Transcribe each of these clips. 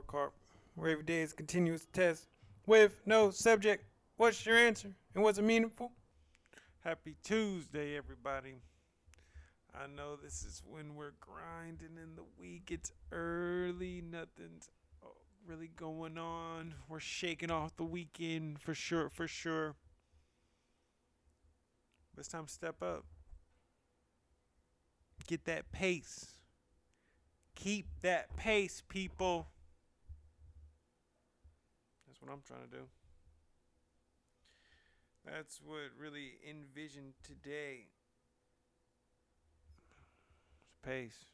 report card, where every day is continuous test with no subject. What's your answer? And was it meaningful? Happy Tuesday, everybody. I know this is when we're grinding in the week. It's early, nothing's uh, really going on. We're shaking off the weekend for sure, for sure. But it's time to step up. Get that pace. Keep that pace, people. That's what I'm trying to do. That's what really envisioned today. Pace.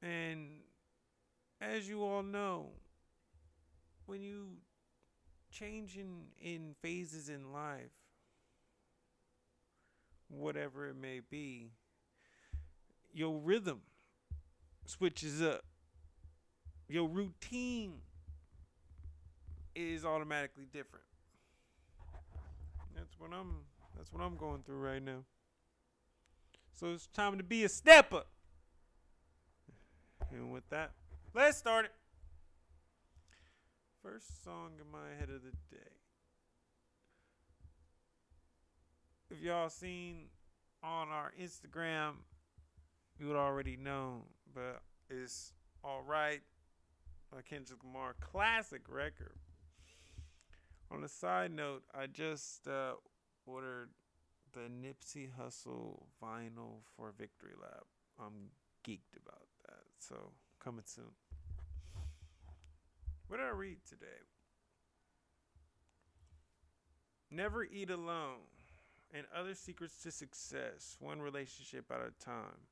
And as you all know, when you change in, in phases in life, whatever it may be, your rhythm switches up. Your routine is automatically different. That's what I'm that's what I'm going through right now. So it's time to be a stepper. And with that, let's start it. First song in my head of the day. If y'all seen on our Instagram, you would already know, but it's all right by Kendrick Lamar, classic record. On a side note, I just uh, ordered the Nipsey Hussle vinyl for Victory Lap. I'm geeked about that, so coming soon. What did I read today? Never eat alone and other secrets to success, one relationship at a time,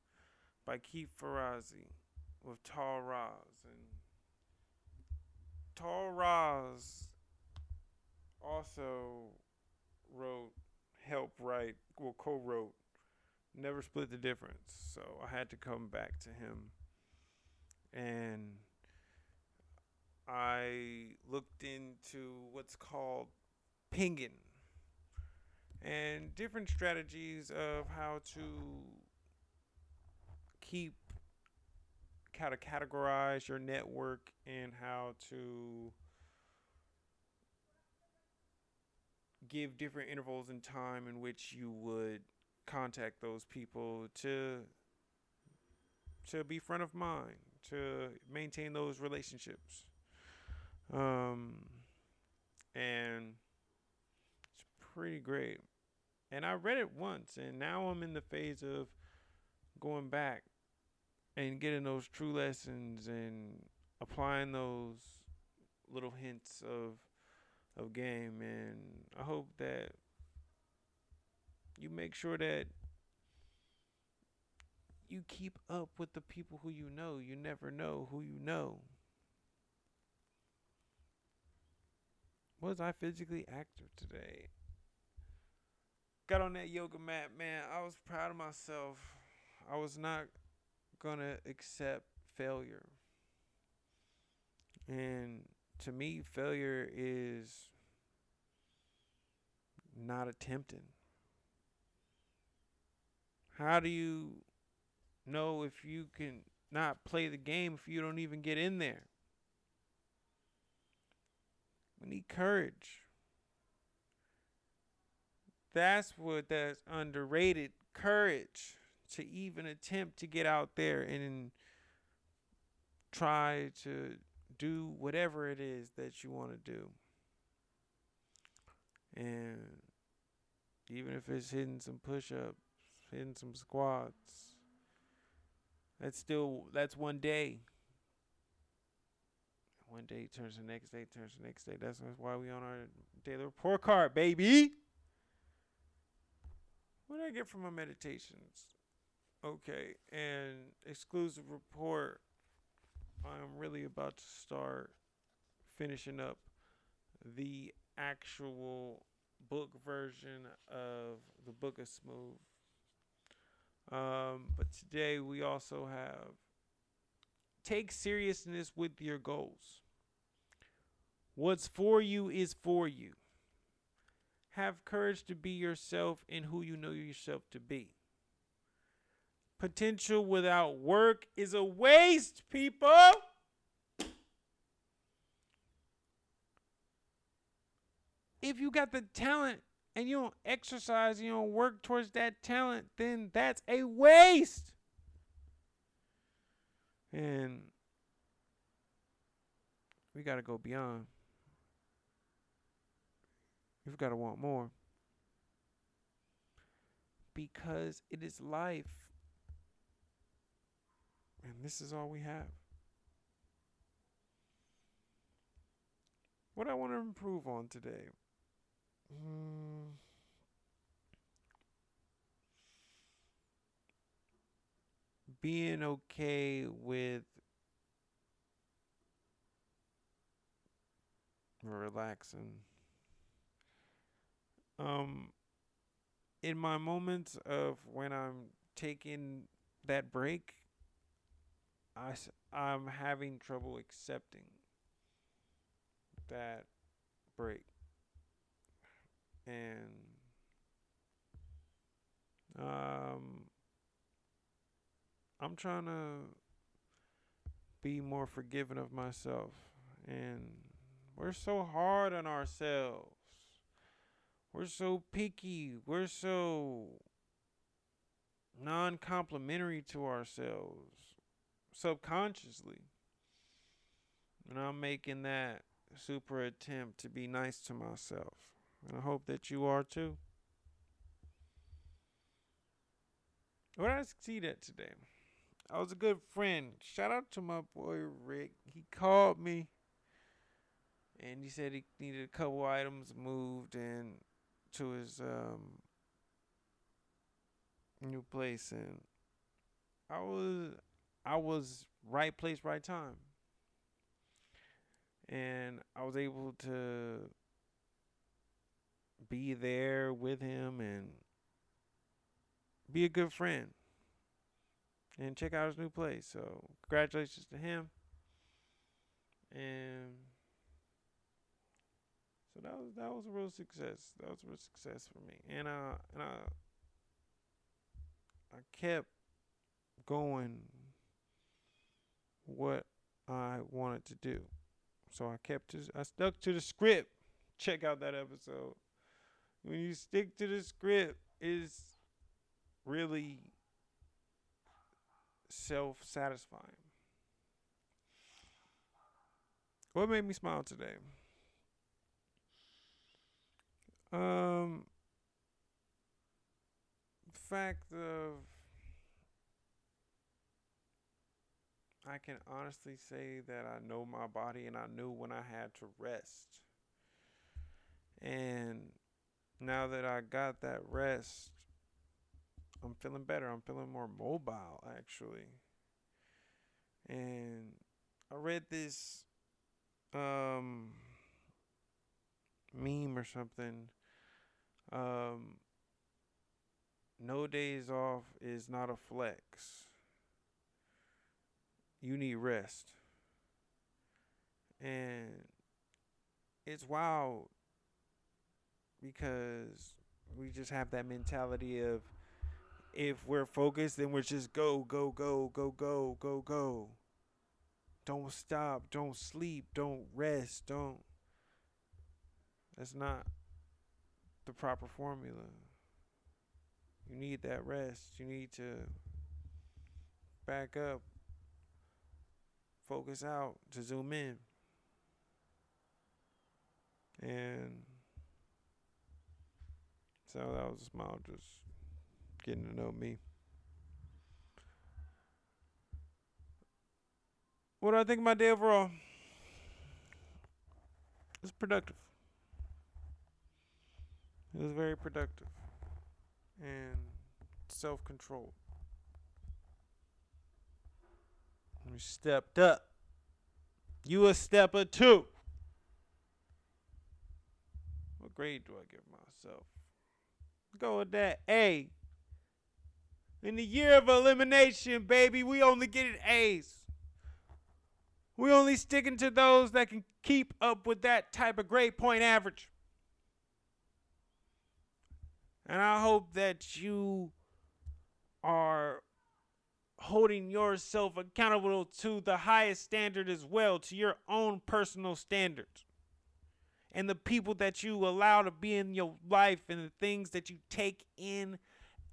by Keith Ferrazzi with Tahl Raz and Tahl Raz also wrote, helped write, well, co-wrote, never split the difference. So I had to come back to him, and I looked into what's called pinging and different strategies of how to keep how to categorize your network and how to give different intervals in time in which you would contact those people to to be front of mind to maintain those relationships. Um and it's pretty great. And i read it once and now i'm in the phase of going back and getting those true lessons and applying those little hints of of game and I hope that you make sure that you keep up with the people who you know. You never know who you know. Was I physically active today? Got on that yoga mat, man. I was proud of myself. I was not gonna accept failure. And to me, failure is not attempting. How do you know if you can not play the game if you don't even get in there? We need courage. That's what that's underrated courage to even attempt to get out there and try to do whatever it is that you want to do. And even if it's hitting some push ups, hitting some squats, that's still that's one day. One day turns the next day, turns the next day. That's why we on our daily report card, baby. What did I get from my meditations? Okay, and exclusive report. I'm really about to start finishing up the actual book version of the Book of Smooth. Um, but today we also have take seriousness with your goals. What's for you is for you. Have courage to be yourself and who you know yourself to be Potential without work is a waste, people. If you got the talent and you don't exercise, you don't work towards that talent, then that's a waste. And we got to go beyond. We've got to want more. Because it is life. And this is all we have. What I want to improve on today. Mm. Being okay with relaxing. Um, in my moments of when I'm taking that break, I, I'm having trouble accepting that break. And um, I'm trying to be more forgiving of myself. And we're so hard on ourselves. We're so picky. We're so non complimentary to ourselves subconsciously. And I'm making that super attempt to be nice to myself. And I hope that you are too. What did I see that today? I was a good friend. Shout out to my boy Rick. He called me and he said he needed a couple items moved and to his um, new place, and I was I was right place, right time, and I was able to be there with him and be a good friend and check out his new place. So congratulations to him. And so that was that was a real success. That was a real success for me. And uh and I I kept going what I wanted to do. So I kept to I stuck to the script. Check out that episode. When you stick to the script is really self satisfying. What made me smile today? Um, fact of I can honestly say that I know my body and I knew when I had to rest. And now that I got that rest, I'm feeling better. I'm feeling more mobile actually. And I read this um meme or something um, no days off is not a flex. You need rest. And it's wild because we just have that mentality of if we're focused, then we're just go, go, go, go, go, go, go. Don't stop. Don't sleep. Don't rest. Don't. That's not the proper formula. You need that rest. You need to back up, focus out, to zoom in. And so that was a smile, just getting to know me. What do I think of my day overall? It's productive. It was very productive and self controlled. You stepped up. You a stepper too. What grade do I give myself? Go with that A. In the year of elimination, baby, we only get it A's. We only sticking to those that can keep up with that type of grade point average. And I hope that you are holding yourself accountable to the highest standard as well, to your own personal standards. And the people that you allow to be in your life and the things that you take in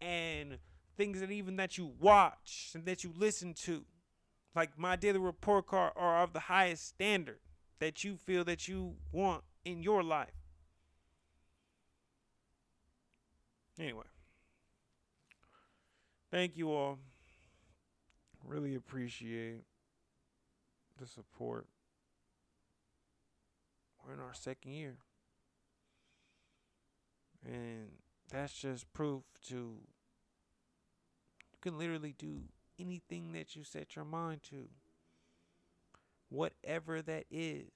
and things that even that you watch and that you listen to. Like my daily report card are of the highest standard that you feel that you want in your life. Anyway, thank you all. Really appreciate the support. We're in our second year. And that's just proof to you can literally do anything that you set your mind to. Whatever that is.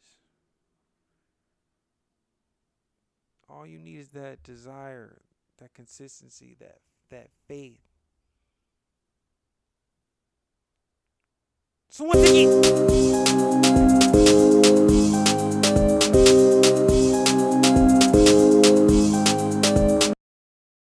All you need is that desire, that consistency, that that faith. その次